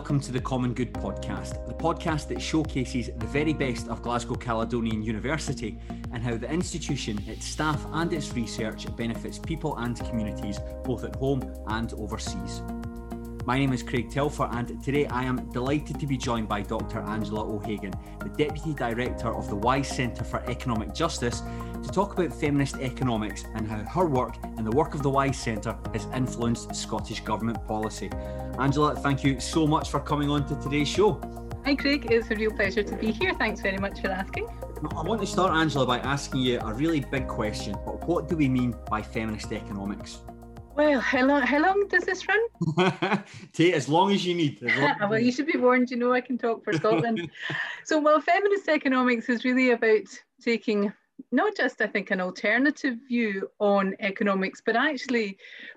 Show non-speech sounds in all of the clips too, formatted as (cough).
welcome to the Common Good podcast, the podcast that showcases the very best of Glasgow Caledonian University and how the institution, its staff, and its research benefits people and communities both at home and overseas. My name is Craig Telfer, and today I am delighted to be joined by Dr. Angela O'Hagan, the Deputy Director of the Wise Centre for Economic Justice, to talk about feminist economics and how her work and the work of the Wise Centre has influenced Scottish Government policy. Angela, thank you so much for coming on to today's show. Hi, Craig. It's a real pleasure to be here. Thanks very much for asking. I want to start, Angela, by asking you a really big question. But what do we mean by feminist economics? Well, how long, how long does this run? (laughs) Take as long as you need. As (laughs) well, you should be warned, you know I can talk for Scotland. (laughs) so, well, feminist economics is really about taking not just, I think, an alternative view on economics, but actually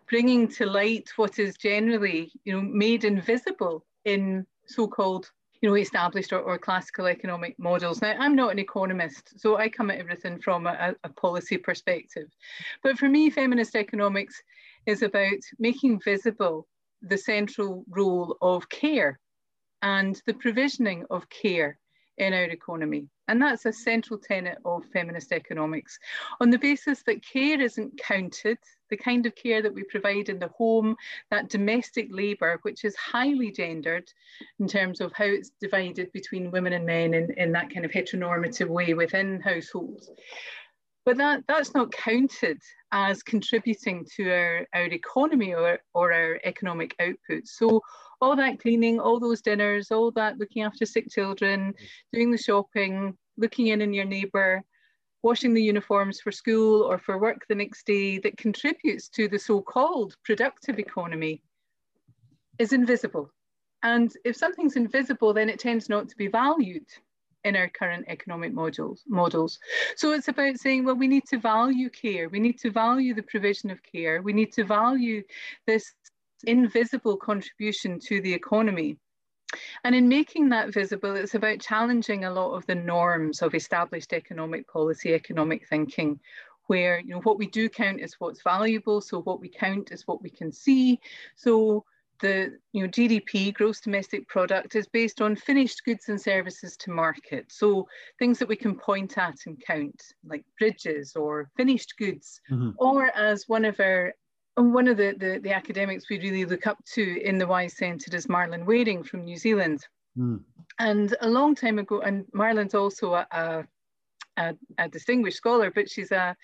bringing to light what is generally, you know, made invisible in so-called you know, established or, or, classical economic models. Now, I'm not an economist, so I come at everything from a, a policy perspective. But for me, feminist economics is about making visible the central role of care and the provisioning of care in our economy. And that's a central tenet of feminist economics on the basis that care isn't counted, the kind of care that we provide in the home, that domestic labour, which is highly gendered in terms of how it's divided between women and men in, in that kind of heteronormative way within households. But that, that's not counted as contributing to our, our economy or, or our economic output. So all that cleaning, all those dinners, all that looking after sick children, mm. doing the shopping, looking in on your neighbour, washing the uniforms for school or for work the next day that contributes to the so-called productive economy is invisible. And if something's invisible, then it tends not to be valued in our current economic models, models. So it's about saying, well, we need to value care. We need to value the provision of care. We need to value this invisible contribution to the economy. And in making that visible, it's about challenging a lot of the norms of established economic policy, economic thinking, where you know what we do count is what's valuable. So what we count is what we can see. So the you know, GDP, gross domestic product, is based on finished goods and services to market. So things that we can point at and count, like bridges or finished goods, mm-hmm. or as one of our one of the, the, the, academics we really look up to in the Wise Centre is Marilyn Waring from New Zealand. Mm. And a long time ago, and Marilyn's also a, a a, a, distinguished scholar, but she's a,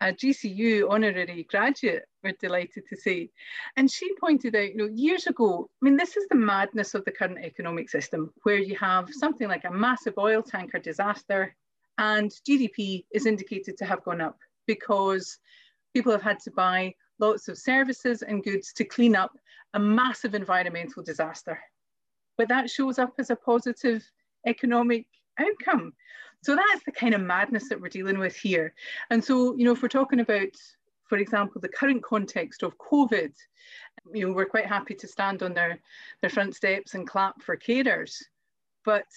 a GCU honorary graduate, we're delighted to say. And she pointed out, you know, years ago, I mean, this is the madness of the current economic system, where you have something like a massive oil tanker disaster and GDP is indicated to have gone up because people have had to buy lots of services and goods to clean up a massive environmental disaster. But that shows up as a positive economic outcome. So that's the kind of madness that we're dealing with here. And so, you know, if we're talking about, for example, the current context of COVID, you know, we're quite happy to stand on their, their front steps and clap for carers. But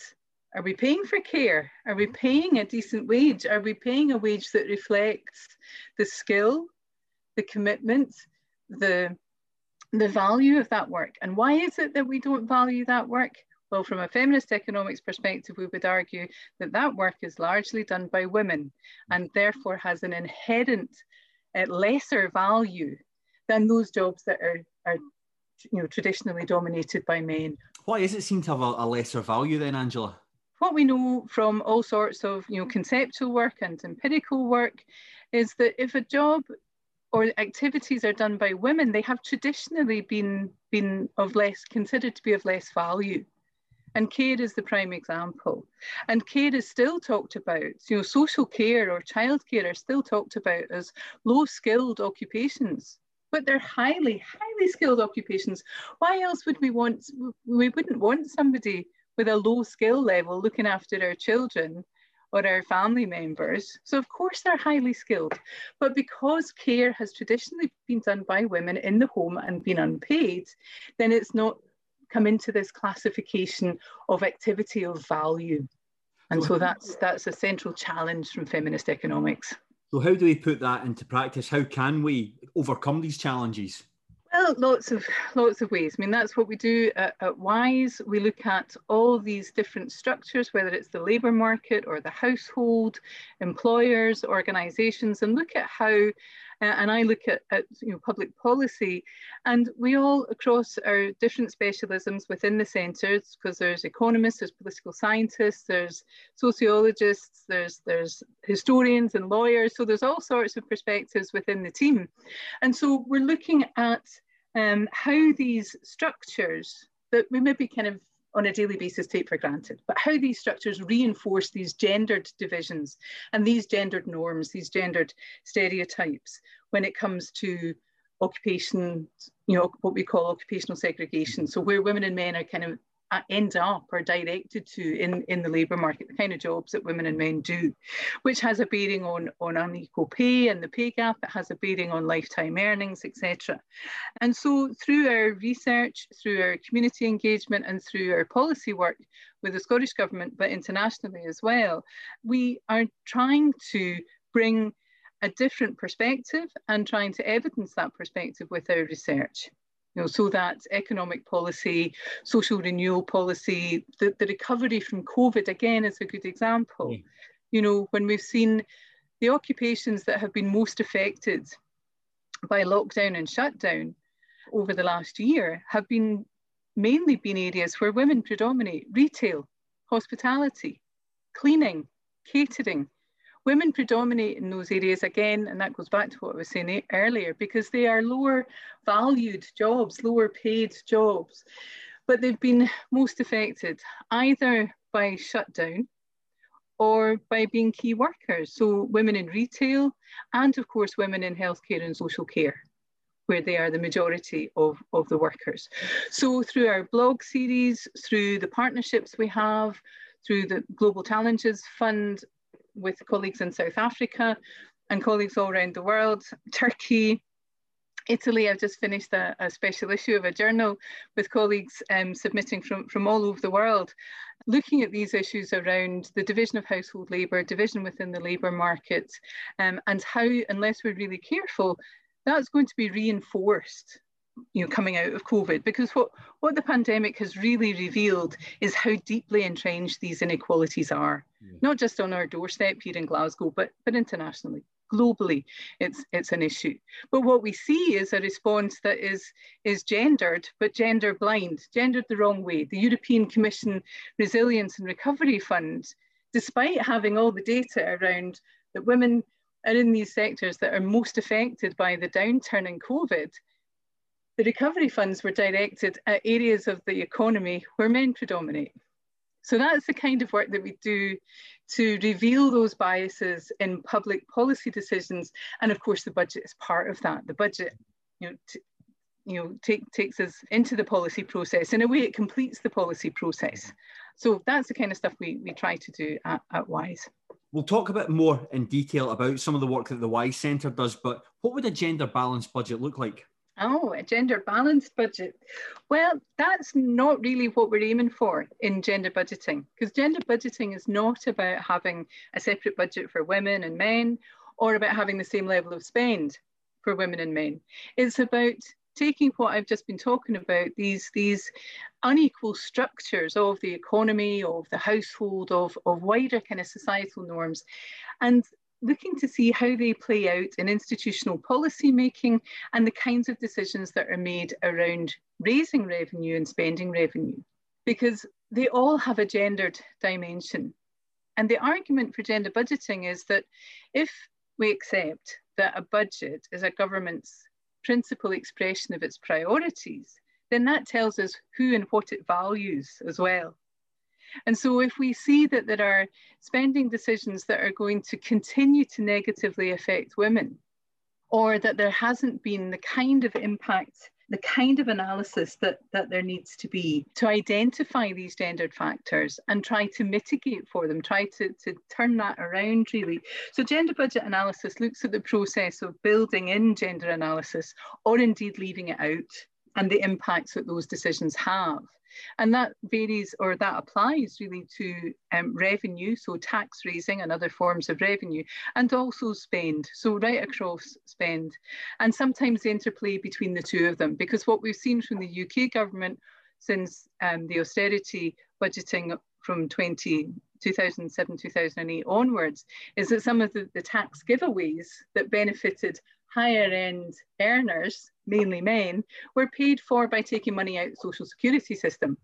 are we paying for care? Are we paying a decent wage? Are we paying a wage that reflects the skill, the commitment, the, the value of that work? And why is it that we don't value that work? Well, from a feminist economics perspective, we would argue that that work is largely done by women and therefore has an inherent uh, lesser value than those jobs that are, are you know, traditionally dominated by men. Why does it seem to have a, a lesser value then, Angela? What we know from all sorts of you know, conceptual work and empirical work is that if a job or activities are done by women, they have traditionally been, been of less, considered to be of less value. And care is the prime example. And care is still talked about, you know, social care or childcare are still talked about as low skilled occupations, but they're highly, highly skilled occupations. Why else would we want, we wouldn't want somebody with a low skill level looking after our children or our family members. So, of course, they're highly skilled. But because care has traditionally been done by women in the home and been unpaid, then it's not come into this classification of activity of value. And so that's that's a central challenge from feminist economics. So how do we put that into practice? How can we overcome these challenges? Well, lots of lots of ways. I mean, that's what we do at, at WISE. We look at all these different structures, whether it's the labour market or the household, employers, organisations, and look at how uh, and I look at, at you know, public policy, and we all across our different specialisms within the centres, because there's economists, there's political scientists, there's sociologists, there's there's historians and lawyers, so there's all sorts of perspectives within the team, and so we're looking at um, how these structures that we maybe kind of on a daily basis take for granted, but how these structures reinforce these gendered divisions and these gendered norms, these gendered stereotypes when it comes to occupation, you know, what we call occupational segregation. So where women and men are kind of Uh, end up or directed to in, in the labour market, the kind of jobs that women and men do, which has a bearing on, on unequal pay and the pay gap, it has a bearing on lifetime earnings, etc. And so through our research, through our community engagement and through our policy work with the Scottish Government, but internationally as well, we are trying to bring a different perspective and trying to evidence that perspective with our research you know, so that economic policy, social renewal policy, the, the recovery from COVID again is a good example. Mm. You know, when we've seen the occupations that have been most affected by lockdown and shutdown over the last year have been mainly been areas where women predominate, retail, hospitality, cleaning, catering, Women predominate in those areas again, and that goes back to what I was saying earlier, because they are lower valued jobs, lower paid jobs, but they've been most affected either by shutdown or by being key workers. So women in retail and of course women in healthcare and social care where they are the majority of, of the workers. So through our blog series, through the partnerships we have, through the Global Challenges Fund, with colleagues in South Africa and colleagues all around the world, (laughs) Turkey, Italy, I've just finished a, a, special issue of a journal with colleagues um, submitting from, from all over the world, looking at these issues around the division of household labour, division within the labour market, um, and how, unless we're really careful, that's going to be reinforced you know, coming out of COVID, because what, what the pandemic has really revealed is how deeply entrenched these inequalities are, yeah. not just on our doorstep here in Glasgow, but, but internationally. Globally, it's it's an issue. But what we see is a response that is is gendered, but gender blind, gendered the wrong way. The European Commission Resilience and Recovery Fund, despite having all the data around that women are in these sectors that are most affected by the downturn in COVID, the recovery funds were directed at areas of the economy where men predominate. So that's the kind of work that we do to reveal those biases in public policy decisions. And of course, the budget is part of that. The budget, you know, you know, take, takes us into the policy process. In a way, it completes the policy process. So that's the kind of stuff we, we try to do at, at WISE. We'll talk a bit more in detail about some of the work that the WISE Centre does, but what would a gender balanced budget look like? Oh, a gender balanced budget. Well, that's not really what we're aiming for in gender budgeting, because gender budgeting is not about having a separate budget for women and men or about having the same level of spend for women and men. It's about taking what I've just been talking about, these, these unequal structures of the economy, of the household, of, of wider kind of societal norms, and looking to see how they play out in institutional policy making and the kinds of decisions that are made around raising revenue and spending revenue, because they all have a gendered dimension. And the argument for gender budgeting is that if we accept that a budget is a government's principal expression of its priorities, then that tells us who and what it values as well. And so if we see that there are spending decisions that are going to continue to negatively affect women, or that there hasn't been the kind of impact, the kind of analysis that, that there needs to be to identify these gendered factors and try to mitigate for them, try to, to turn that around really. So gender budget analysis looks at the process of building in gender analysis or indeed leaving it out and the impacts that those decisions have. And that varies or that applies really to um, revenue, so tax raising and other forms of revenue, and also spend, so right across spend. And sometimes the interplay between the two of them, because what we've seen from the UK government since um, the austerity budgeting from 20, 2007, 2008 onwards, is that some of the, the tax giveaways that benefited higher end earners, mainly men, were paid for by taking money out of the social security system.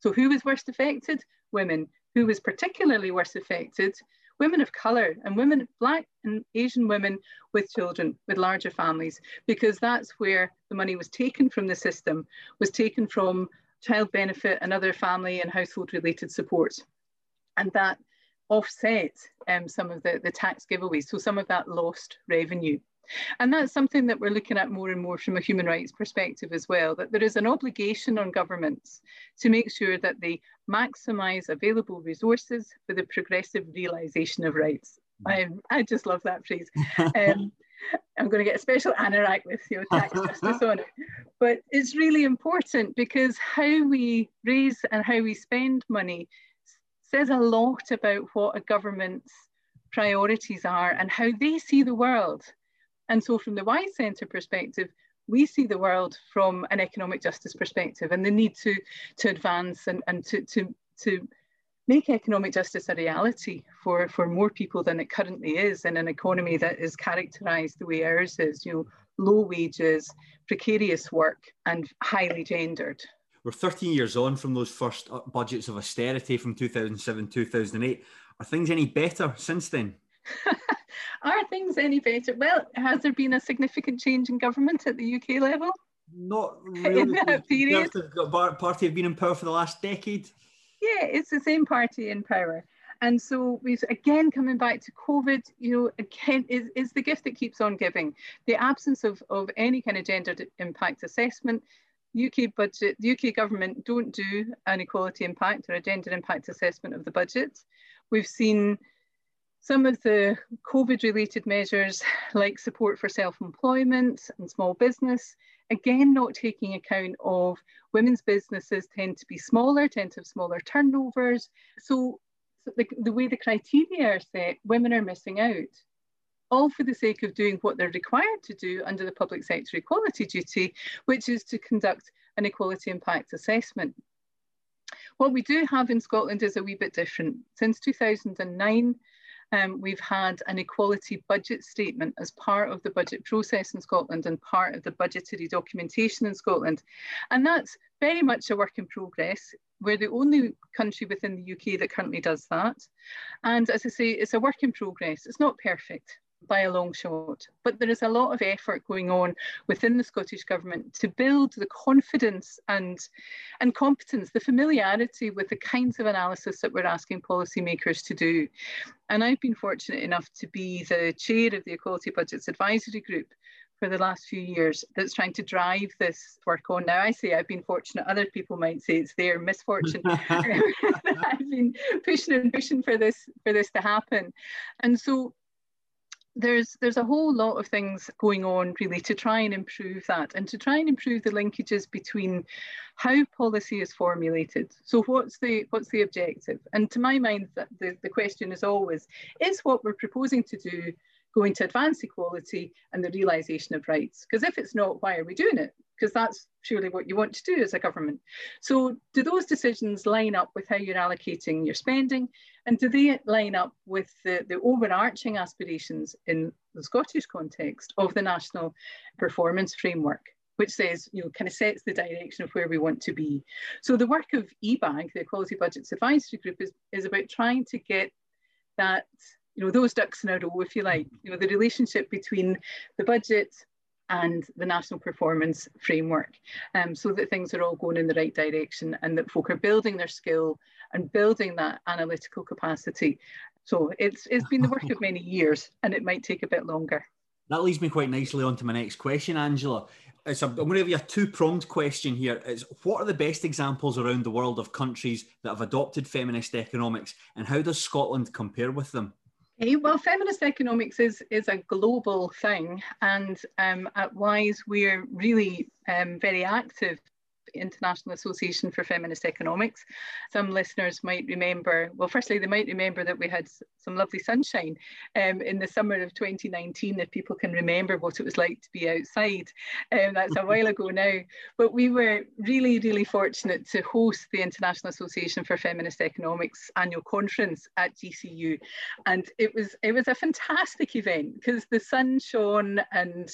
So who was worst affected? Women. Who was particularly worst affected? Women of colour and women, black and Asian women with children, with larger families, because that's where the money was taken from the system, was taken from child benefit and other family and household related support. And that offset um, some of the, the tax giveaways, so some of that lost revenue. And that's something that we're looking at more and more from a human rights perspective as well, that there is an obligation on governments to make sure that they maximise available resources for the progressive realisation of rights. I, I just love that phrase. (laughs) Um, I'm going to get a special anorak with your tax justice on it. But it's really important because how we raise and how we spend money says a lot about what a government's priorities are and how they see the world. And so, from the Wise Centre perspective, we see the world from an economic justice perspective and the need to, to advance and, and to, to, to make economic justice a reality for, for more people than it currently is in an economy that is characterized the way ours is, you know, low wages, precarious work, and highly gendered. We're 13 years on from those first uh, budgets of austerity from 2007, 2008. Are things any better since then? (laughs) Are things any better? Well, has there been a significant change in government at the UK level? Not (laughs) really. In that period. Party have been in power for the last decade. Yeah, it's the same party in power. And so we've again coming back to COVID, you know, again is, is the gift that keeps on giving. The absence of, of any kind of gender impact assessment. UK budget, the UK government don't do an equality impact or a gender impact assessment of the budget. We've seen some of the COVID related measures like support for self-employment and small business, again, not taking account of women's businesses tend to be smaller, tend to have smaller turnovers. So, so the, the way the criteria are set, women are missing out all for the sake of doing what they're required to do under the public sector equality duty, which is to conduct an equality impact assessment. What we do have in Scotland is a wee bit different. Since 2009, um, we've had an equality budget statement as part of the budget process in Scotland and part of the budgetary documentation in Scotland. And that's very much a work in progress. We're the only country within the UK that currently does that. And as I say, it's a work in progress. It's not perfect by a long shot. But there is a lot of effort going on within the Scottish Government to build the confidence and, and competence, the familiarity with the kinds of analysis that we're asking policymakers to do. And I've been fortunate enough to be the chair of the Equality Budgets Advisory Group for the last few years that's trying to drive this work on. Now, I say I've been fortunate, other people might say it's their misfortune. (laughs) (laughs) I've been pushing and pushing for this for this to happen. And so there's there's a whole lot of things going on really to try and improve that and to try and improve the linkages between how policy is formulated. So what's the what's the objective? And to my mind the, the question is always is what we're proposing to do going to advance equality and the realisation of rights? Because if it's not why are we doing it because that's surely what you want to do as a government. So do those decisions line up with how you're allocating your spending? And do they line up with the, the overarching aspirations in the Scottish context of the national performance framework? which says, you know, kind of sets the direction of where we want to be. So the work of EBAG, the Equality Budgets Advisory Group, is, is about trying to get that, you know, those ducks in a row, if you like, you know, the relationship between the budget, and the national performance framework um, so that things are all going in the right direction and that folk are building their skill and building that analytical capacity. So it's, it's been the work of many years and it might take a bit longer. That leads me quite nicely on to my next question, Angela. It's a, I'm going to give you a two pronged question here. It's what are the best examples around the world of countries that have adopted feminist economics and how does Scotland compare with them? Eh, well, feminist economics is, is a global thing, and um, at WISE, we're really um, very active International Association for Feminist Economics. Some listeners might remember, well, firstly, they might remember that we had some lovely sunshine um, in the summer of 2019, if people can remember what it was like to be outside. Um, that's a while ago now. But we were really, really fortunate to host the International Association for Feminist Economics annual conference at GCU. And it was, it was a fantastic event because the sun shone and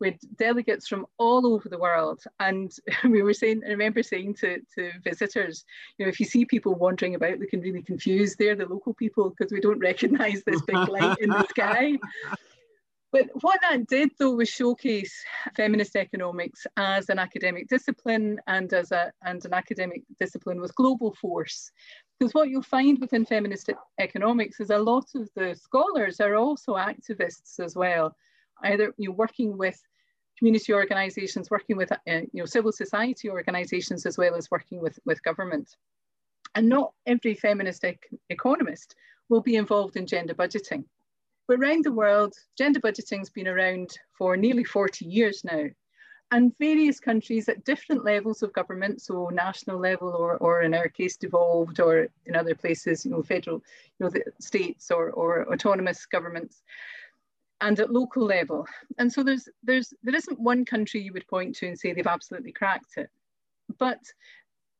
with delegates from all over the world. And (laughs) we were saying, I remember saying to, to visitors, you know, if you see people wandering about looking really confused, they're the local people because we don't (laughs) recognize this big light in the (laughs) sky. But what that did though was showcase feminist economics as an academic discipline and as a and an academic discipline with global force. Because what you'll find within feminist economics is a lot of the scholars are also activists as well either you know, working with community organizations, working with uh, you know, civil society organizations, as well as working with, with government. And not every feminist ec economist will be involved in gender budgeting. But around the world, gender budgeting has been around for nearly 40 years now. And various countries at different levels of government, so national level or, or in our case devolved or in other places, you know, federal, you know, the states or, or autonomous governments, and at local level. And so there's, there's, there isn't one country you would point to and say they've absolutely cracked it. But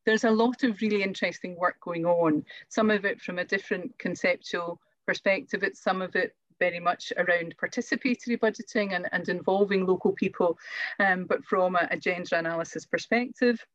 there's a lot of really interesting work going on, some of it from a different conceptual perspective, it's some of it very much around participatory budgeting and, and involving local people, um, but from a, a gender analysis perspective.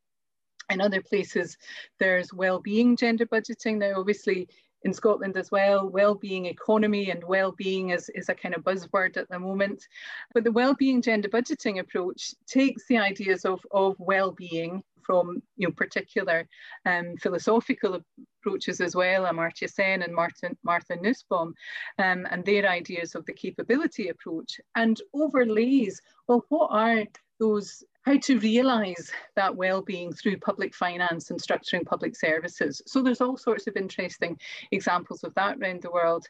In other places, there's well-being gender budgeting. Now, obviously, in Scotland as well. Well-being economy and well-being is, is a kind of buzzword at the moment. But the well-being gender budgeting approach takes the ideas of, of well-being from you know, particular um, philosophical approaches as well, Amartya Sen and Martin, Martha Nussbaum, um, and their ideas of the capability approach, and overlays, well, what are those how to realize that well-being through public finance and structuring public services. So there's all sorts of interesting examples of that around the world.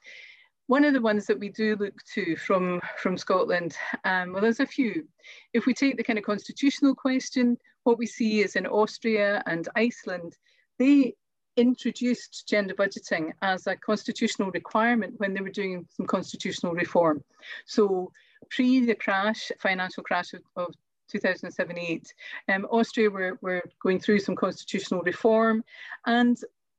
One of the ones that we do look to from, from Scotland, um, well, there's a few. If we take the kind of constitutional question, what we see is in Austria and Iceland, they introduced gender budgeting as a constitutional requirement when they were doing some constitutional reform. So pre the crash, financial crash of, of 2007-8. Um, Austria were, were going through some constitutional reform and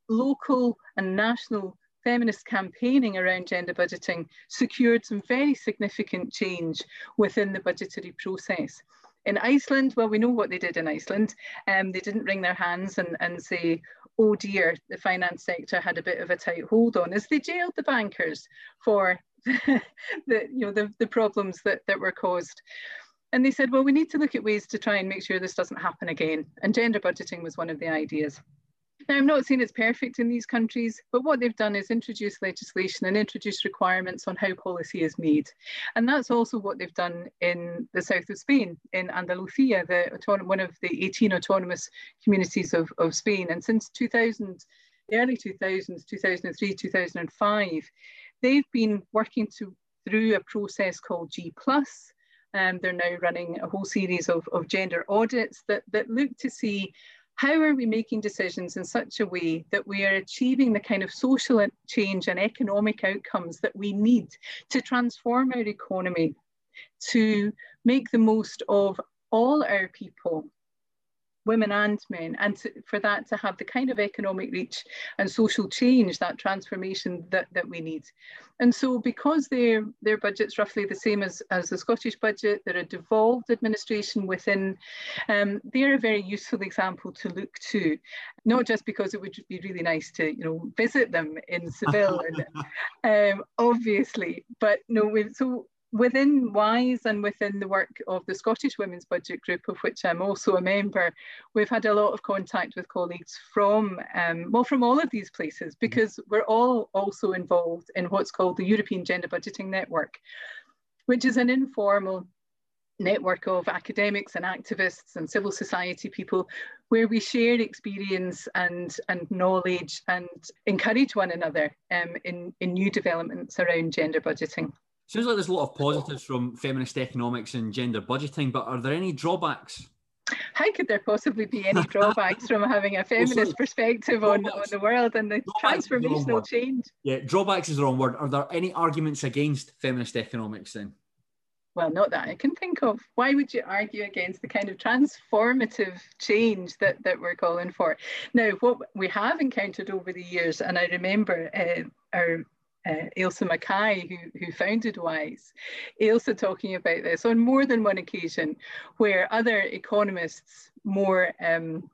local and national feminist campaigning around gender budgeting secured some very significant change within the budgetary process. In Iceland, well, we know what they did in Iceland. Um, they didn't wring their hands and, and say, oh dear, the finance sector had a bit of a tight hold on us. They jailed the bankers for (laughs) the, you know, the, the problems that, that were caused. And they said, well, we need to look at ways to try and make sure this doesn't happen again. And gender budgeting was one of the ideas. Now, I'm not saying it's perfect in these countries, but what they've done is introduce legislation and introduce requirements on how policy is made. And that's also what they've done in the south of Spain, in Andalusia, the one of the 18 autonomous communities of, of Spain. And since 2000, the early 2000s, 2003, 2005, they've been working to, through a process called G+, um, they're now running a whole series of, of gender audits that, that look to see how are we making decisions in such a way that we are achieving the kind of social change and economic outcomes that we need to transform our economy, to make the most of all our people women and men, and to, for that to have the kind of economic reach and social change, that transformation that, that we need. And so because their, their budget's roughly the same as, as the Scottish budget, they're a devolved administration within, um, they're a very useful example to look to, not just because it would be really nice to, you know, visit them in Seville, (laughs) and, um, obviously, but no, so within WISE and within the work of the Scottish Women's Budget Group, of which I'm also a member, we've had a lot of contact with colleagues from, um, well, from all of these places, because we're all also involved in what's called the European Gender Budgeting Network, which is an informal network of academics and activists and civil society people where we share experience and, and knowledge and encourage one another um, in, in new developments around gender budgeting. Sounds like there's a lot of positives from feminist economics and gender budgeting, but are there any drawbacks? How could there possibly be any (laughs) drawbacks from having a feminist well, perspective on, on the world and the transformational change? Yeah, drawbacks is the wrong word. Are there any arguments against feminist economics then? well, not that I can think of. Why would you argue against the kind of transformative change that, that we're calling for? Now, what we have encountered over the years, and I remember uh, our uh, Ailsa McKay, who, who founded WISE, Ailsa talking about this on more than one occasion, where other economists, more um,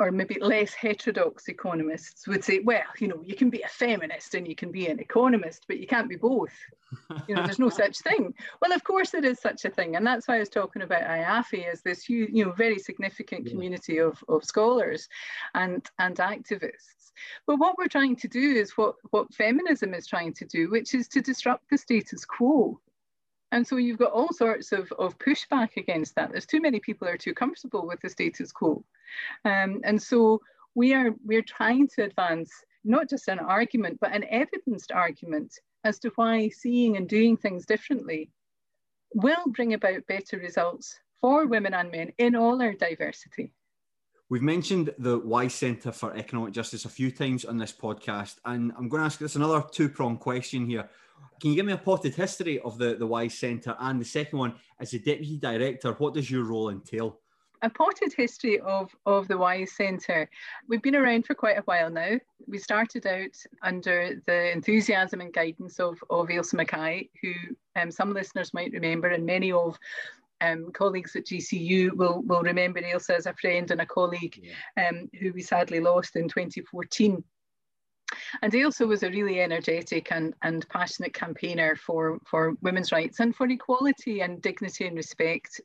or maybe less heterodox economists would say, well, you know, you can be a feminist and you can be an economist, but you can't be both. You know, there's no (laughs) such thing. Well, of course there is such a thing. And that's why I was talking about IAFE as this huge, you know, very significant community of, of scholars and, and activists. But what we're trying to do is what, what feminism is trying to do, which is to disrupt the status quo. And so you've got all sorts of, of pushback against that. There's too many people are too comfortable with the status quo. Um, and so we are we're trying to advance not just an argument, but an evidenced argument as to why seeing and doing things differently will bring about better results for women and men in all our diversity. We've mentioned the WISE Centre for Economic Justice a few times on this podcast, and I'm going to ask this another two pronged question here. Can you give me a potted history of the, the WISE Centre? And the second one, as the Deputy Director, what does your role entail? A potted history of, of the WISE Centre. We've been around for quite a while now. We started out under the enthusiasm and guidance of, of Ailsa McKay, who um, some listeners might remember, and many of um, colleagues at GCU will, will remember Ailsa as a friend and a colleague yeah. um, who we sadly lost in 2014. And Ailsa was a really energetic and, and passionate campaigner for, for women's rights and for equality and dignity and respect.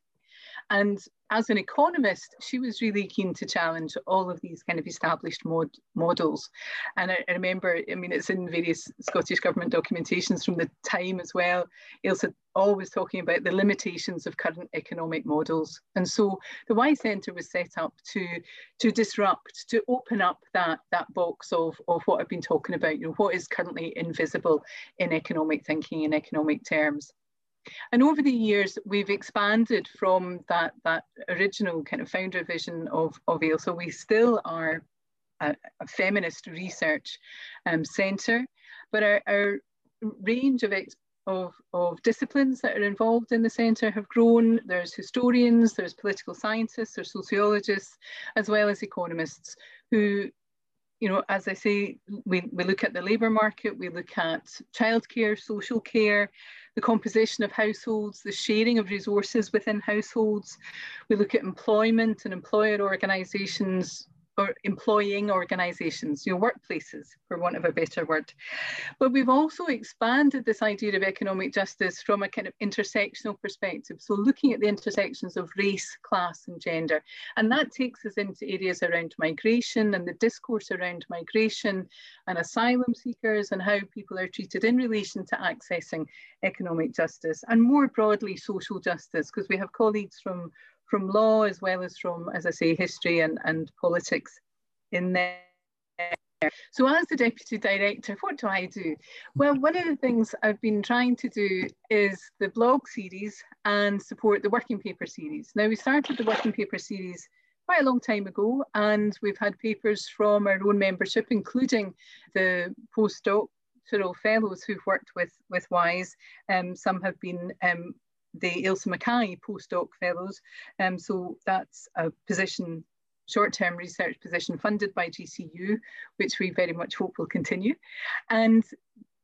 And as an economist, she was really keen to challenge all of these kind of established mod models. And I, I, remember, I mean, it's in various Scottish Government documentations from the time as well. Ailsa always talking about the limitations of current economic models. And so the WISE Centre was set up to, to disrupt, to open up that, that box of, of what I've been talking about, you know, what is currently invisible in economic thinking in economic terms. And over the years, we've expanded from that, that original kind of founder vision of, of AIL. So we still are a, a feminist research um, centre, but our, our range of, of, of disciplines that are involved in the centre have grown. There's historians, there's political scientists, there's sociologists, as well as economists who you know, as I say, we, we look at the labour market, we look at childcare, social care, the composition of households, the sharing of resources within households. We look at employment and employer organisations or employing organisations, your workplaces, for want of a better word. But we've also expanded this idea of economic justice from a kind of intersectional perspective. So looking at the intersections of race, class and gender. And that takes us into areas around migration and the discourse around migration and asylum seekers and how people are treated in relation to accessing economic justice and more broadly social justice, because we have colleagues from from law as well as from, as I say, history and, and politics in there. So as the Deputy Director, what do I do? Well, one of the things I've been trying to do is the blog series and support the working paper series. Now we started the working paper series quite a long time ago and we've had papers from our own membership, including the postdoctoral fellows who've worked with, with WISE. Um, some have been um, the Ailsa McKay postdoc fellows. Um, so that's a position, short-term research position funded by GCU, which we very much hope will continue. And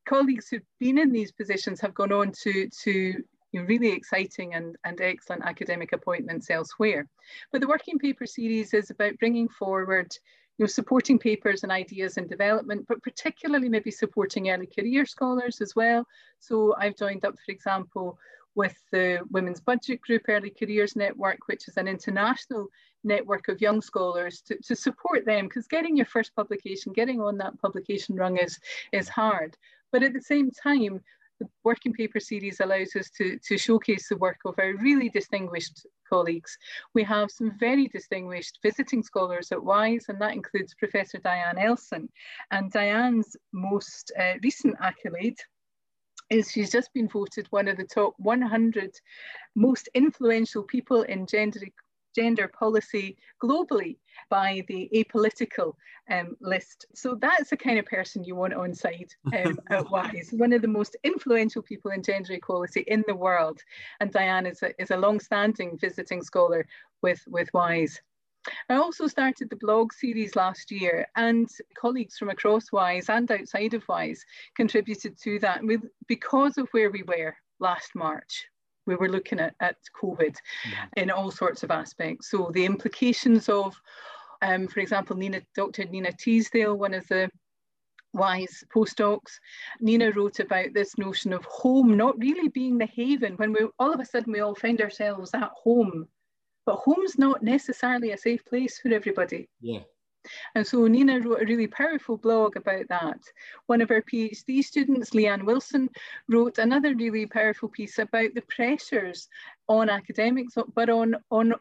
colleagues who've been in these positions have gone on to, to really exciting and, and excellent academic appointments elsewhere. But the working paper series is about bringing forward you know, supporting papers and ideas and development, but particularly maybe supporting early career scholars as well. So I've joined up, for example, with the Women's Budget Group Early Careers Network, which is an international network of young scholars to, to support them because getting your first publication, getting on that publication rung is, is hard. But at the same time, the working paper series allows us to, to showcase the work of our really distinguished colleagues. We have some very distinguished visiting scholars at WISE, and that includes Professor Diane Elson. And Diane's most uh, recent accolade is she's just been voted one of the top 100 most influential people in gender gender policy globally by the apolitical um, list. So that's the kind of person you want on side (laughs) um, at WISE, one of the most influential people in gender equality in the world. And Diane is a, is a long-standing visiting scholar with, with WISE. I also started the blog series last year, and colleagues from across WISE and outside of WISE contributed to that with, because of where we were last March we were looking at, at COVID yeah. in all sorts of aspects. So the implications of, um, for example, Nina, Dr. Nina Teasdale, one of the wise postdocs, Nina wrote about this notion of home not really being the haven when we all of a sudden we all find ourselves at home. But home's not necessarily a safe place for everybody. Yeah. And so Nina wrote a really powerful blog about that. One of our PhD students, Leanne Wilson, wrote another really powerful piece about the pressures on academics, but on, on,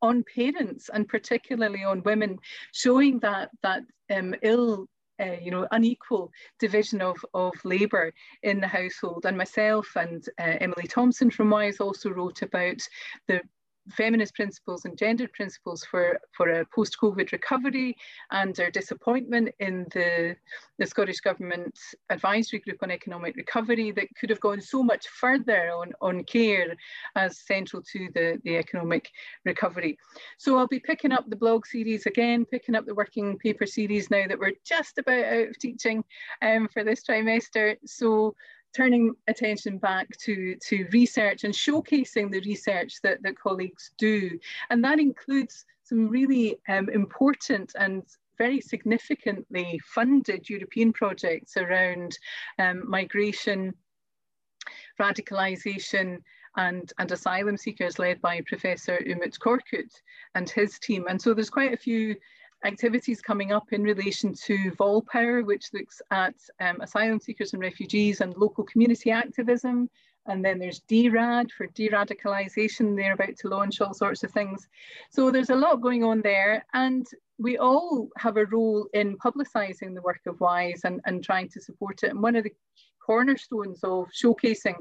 on parents and particularly on women, showing that, that um, ill uh, you know, unequal division of, of labour in the household. And myself and uh, Emily Thomson from WISE also wrote about the feminist principles and gendered principles for, for a post-COVID recovery and our disappointment in the, the Scottish Government Advisory Group on Economic Recovery that could have gone so much further on, on care as central to the, the economic recovery. So I'll be picking up the blog series again, picking up the working paper series now that we're just about out of teaching um, for this trimester. So turning attention back to, to research and showcasing the research that, that colleagues do. And that includes some really um, important and very significantly funded European projects around um, migration, radicalisation, and, and asylum seekers led by Professor Umut Korkut and his team. And so there's quite a few activities coming up in relation to VolPower, which looks at um, asylum seekers and refugees and local community activism. And then there's DRAD for de-radicalisation. They're about to launch all sorts of things. So there's a lot going on there. And we all have a role in publicising the work of WISE and, and trying to support it. And one of the cornerstones of showcasing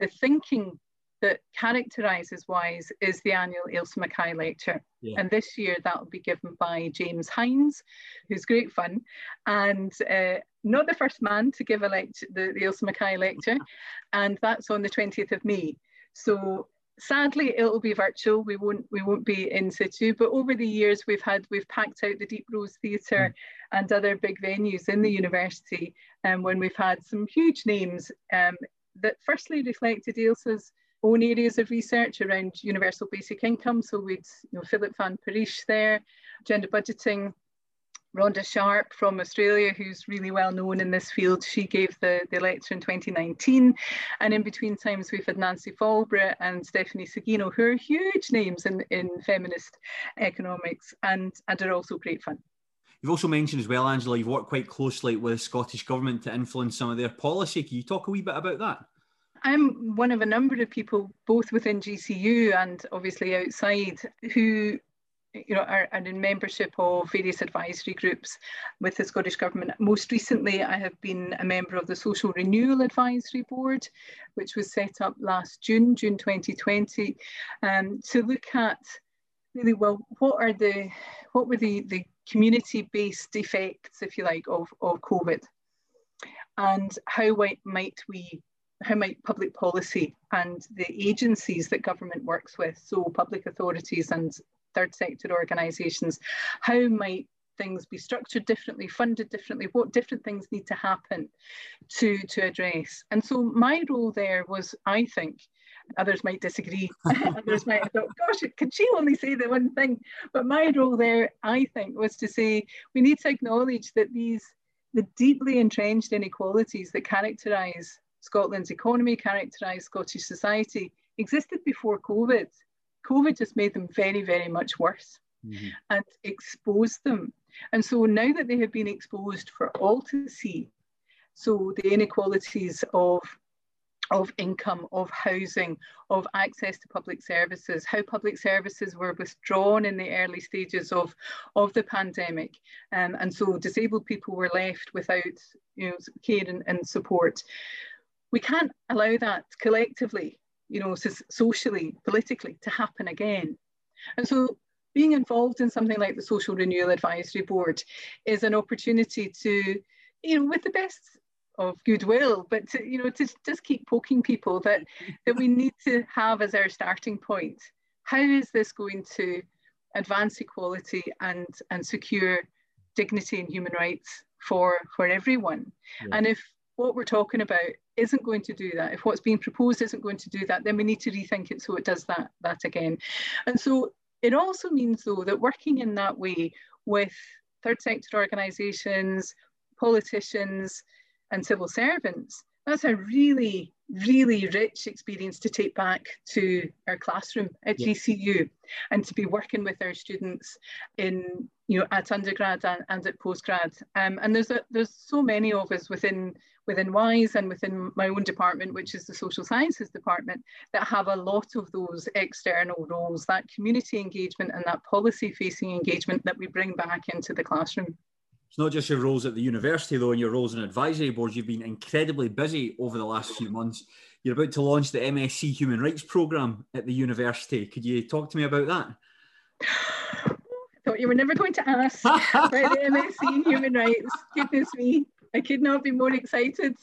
the thinking that characterises WISE is the annual Ailsa McKay Lecture. Yeah. And this year that will be given by James Heintz, who's great fun, and uh, not the first man to give a lecture, the, the Ailsa McKay Lecture, (laughs) and that's on the 20th of May. So sadly it'll be virtual we won't we won't be in situ but over the years we've had we've packed out the deep rose theatre mm. and other big venues in the university and um, when we've had some huge names um, that firstly reflected Ailsa's own areas of research around universal basic income. So we'd, you know, Philip Van Parijs there, gender budgeting, Rhonda Sharp from Australia, who's really well known in this field, she gave the, the lecture in 2019. And in between times, we've had Nancy Folbre and Stephanie Seguino, who are huge names in, in feminist economics and, and are also great fun. You've also mentioned as well, Angela, you've worked quite closely with the Scottish Government to influence some of their policy. Can you talk a wee bit about that? I'm one of a number of people, both within GCU and obviously outside, who you know, are, are, in membership of various advisory groups with the Scottish Government. Most recently, I have been a member of the Social Renewal Advisory Board, which was set up last June, June 2020, um, to look at really well what are the what were the, the community-based effects, if you like, of, of COVID, and how might we how might public policy and the agencies that government works with, so public authorities and third sector organisations, how might things be structured differently, funded differently, what different things need to happen to, to address. And so my role there was, I think, others might disagree, (laughs) others might have thought, gosh, can she only say the one thing? But my role there, I think, was to say we need to acknowledge that these the deeply entrenched inequalities that characterise Scotland's economy, characterised Scottish society, existed before COVID. COVID just made them very, very much worse mm-hmm. and exposed them. And so now that they have been exposed for all to see, so the inequalities of of income, of housing, of access to public services, how public services were withdrawn in the early stages of, of the pandemic. Um, and so disabled people were left without you know, care and, and support. We can't allow that collectively, you know, socially, politically to happen again. And so being involved in something like the Social Renewal Advisory Board is an opportunity to, you know, with the best of goodwill, but to, you know, to just keep poking people that that we need to have as our starting point. How is this going to advance equality and and secure dignity and human rights for for everyone? Yeah. And if what we're talking about isn't going to do that, if what's being proposed isn't going to do that, then we need to rethink it so it does that that again. And so it also means though that working in that way with third sector organisations, politicians, and civil servants, that's a really, really rich experience to take back to our classroom at yeah. GCU and to be working with our students in, you know, at undergrad and, and at postgrad. Um, and there's a, there's so many of us within within WISE and within my own department, which is the social sciences department, that have a lot of those external roles, that community engagement and that policy facing engagement that we bring back into the classroom. It's not just your roles at the university, though, and your roles in advisory boards. You've been incredibly busy over the last few months. You're about to launch the MSc Human Rights Programme at the university. Could you talk to me about that? (sighs) (laughs) Thought you were never going to ask about the MSc in Human Rights. Goodness me, I could not be more excited.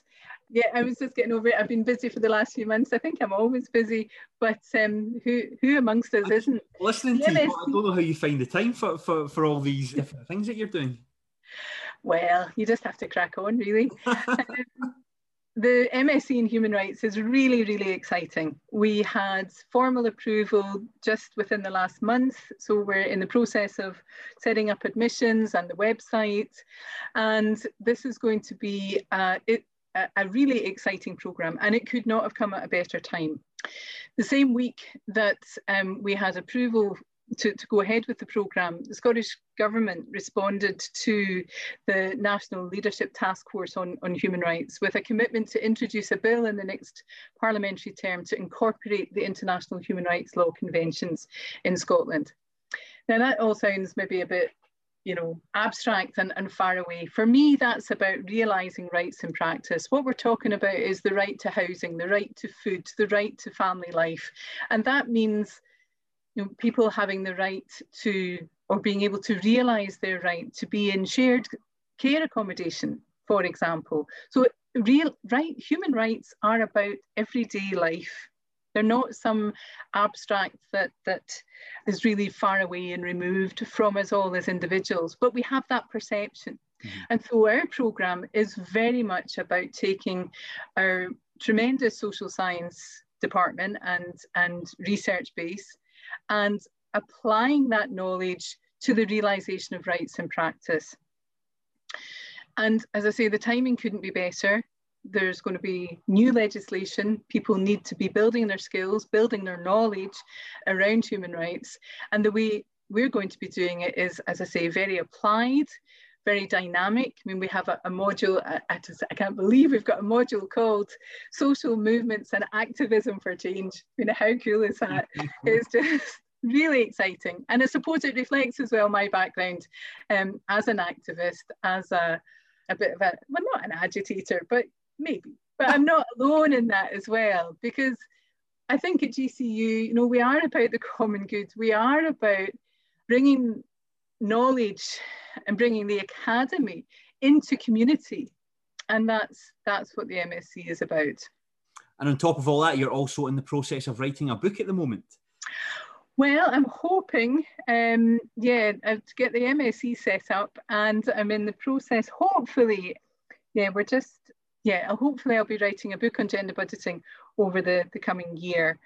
Yeah, I was just getting over it. I've been busy for the last few months. I think I'm always busy, but um, who who amongst us isn't? Listening to MSc... you, I don't know how you find the time for, for, for all these different things that you're doing well, you just have to crack on, really. (laughs) the MSc in Human Rights is really, really exciting. We had formal approval just within the last month, so we're in the process of setting up admissions and the website, and this is going to be uh, a really exciting program, and it could not have come at a better time. The same week that um, we had approval to, to go ahead with the programme, the Scottish Government responded to the National Leadership Task Force on, on Human Rights with a commitment to introduce a bill in the next parliamentary term to incorporate the International Human Rights Law Conventions in Scotland. Now that all sounds maybe a bit you know, abstract and, and far away. For me, that's about realising rights in practice. What we're talking about is the right to housing, the right to food, the right to family life. And that means you know, people having the right to, or being able to realise their right to be in shared care accommodation, for example. So real right, human rights are about everyday life. They're not some abstract that, that is really far away and removed from us all as individuals, but we have that perception. Mm-hmm. And so our programme is very much about taking our tremendous social science department and, and research base and applying that knowledge to the realization of rights in practice. And as I say, the timing couldn't be better. There's going to be new legislation. People need to be building their skills, building their knowledge around human rights. And the way we're going to be doing it is, as I say, very applied, very dynamic. I mean, we have a, a module, I, I, just, I, can't believe we've got a module called Social Movements and Activism for Change. You know, how cool is that? (laughs) it's just really exciting. And I suppose it reflects as well my background um, as an activist, as a, a bit of a, well, not an agitator, but maybe. But I'm not (laughs) alone in that as well, because I think at GCU, you know, we are about the common good. We are about bringing knowledge and bringing the academy into community. And that's, that's what the MSc is about. And on top of all that, you're also in the process of writing a book at the moment. Well, I'm hoping, um, yeah, uh, to get the MSc set up, and I'm in the process. Hopefully, yeah, we're just, yeah, hopefully I'll be writing a book on gender budgeting over the the coming year.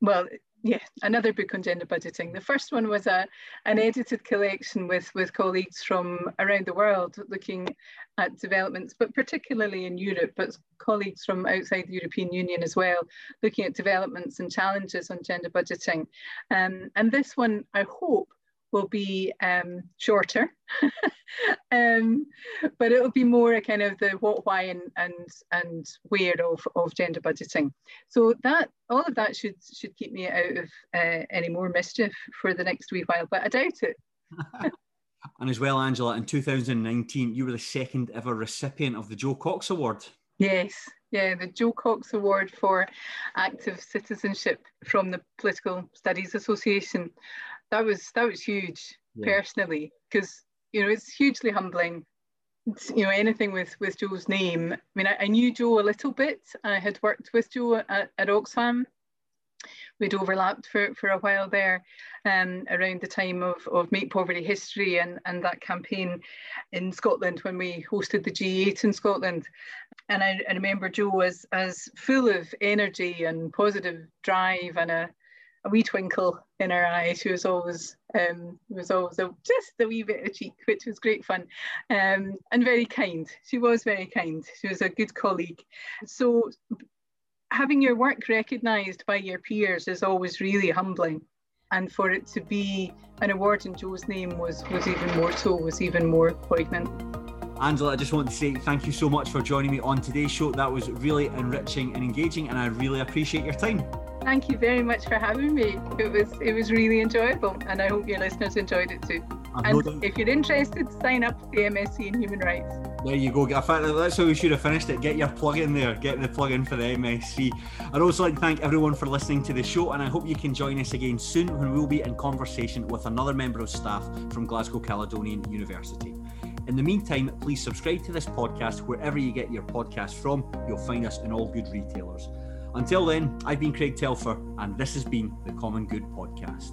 Well, yeah, another book on gender budgeting. The first one was a, an edited collection with, with colleagues from around the world looking at developments, but particularly in Europe, but colleagues from outside the European Union as well, looking at developments and challenges on gender budgeting. Um, and this one, I hope, will be um, shorter, (laughs) um, but it'll be more a kind of the what, why, and and and where of, of gender budgeting. So that all of that should should keep me out of uh, any more mischief for the next wee while, but I doubt it. (laughs) and as well, Angela, in 2019, you were the second ever recipient of the Jo Cox Award. Yes, yeah, the Jo Cox Award for Active Citizenship from the Political Studies Association. That was that was huge yeah. personally because you know it's hugely humbling. It's, you know anything with with Jo's name. I mean, I, I, knew Jo a little bit. I had worked with Jo at, at Oxfam we'd overlapped for, for a while there um, around the time of, of Make Poverty History and, and that campaign in Scotland when we hosted the G8 in Scotland. And I, I remember Jo as, as full of energy and positive drive and a, a wee twinkle in her eye. She was always um, was always a, just a wee bit of cheek, which was great fun, um, and very kind. She was very kind. She was a good colleague. So having your work recognised by your peers is always really humbling. And for it to be an award in Jo's name was, was even more so, was even more poignant. Angela, I just want to say thank you so much for joining me on today's show. That was really enriching and engaging, and I really appreciate your time. Thank you very much for having me. It was it was really enjoyable, and I hope your listeners enjoyed it too. and if you're interested, sign up to the MSc in Human Rights. There you go. That's how we should have finished it. Get your plug in there. Get the plug in for the MSc. I'd also like to thank everyone for listening to the show, and I hope you can join us again soon when we'll be in conversation with another member of staff from Glasgow Caledonian University. In the meantime, please subscribe to this podcast wherever you get your podcast from. You'll find us in all good retailers. Until then, I've been Craig Telfer, and this has been the Common Good Podcast.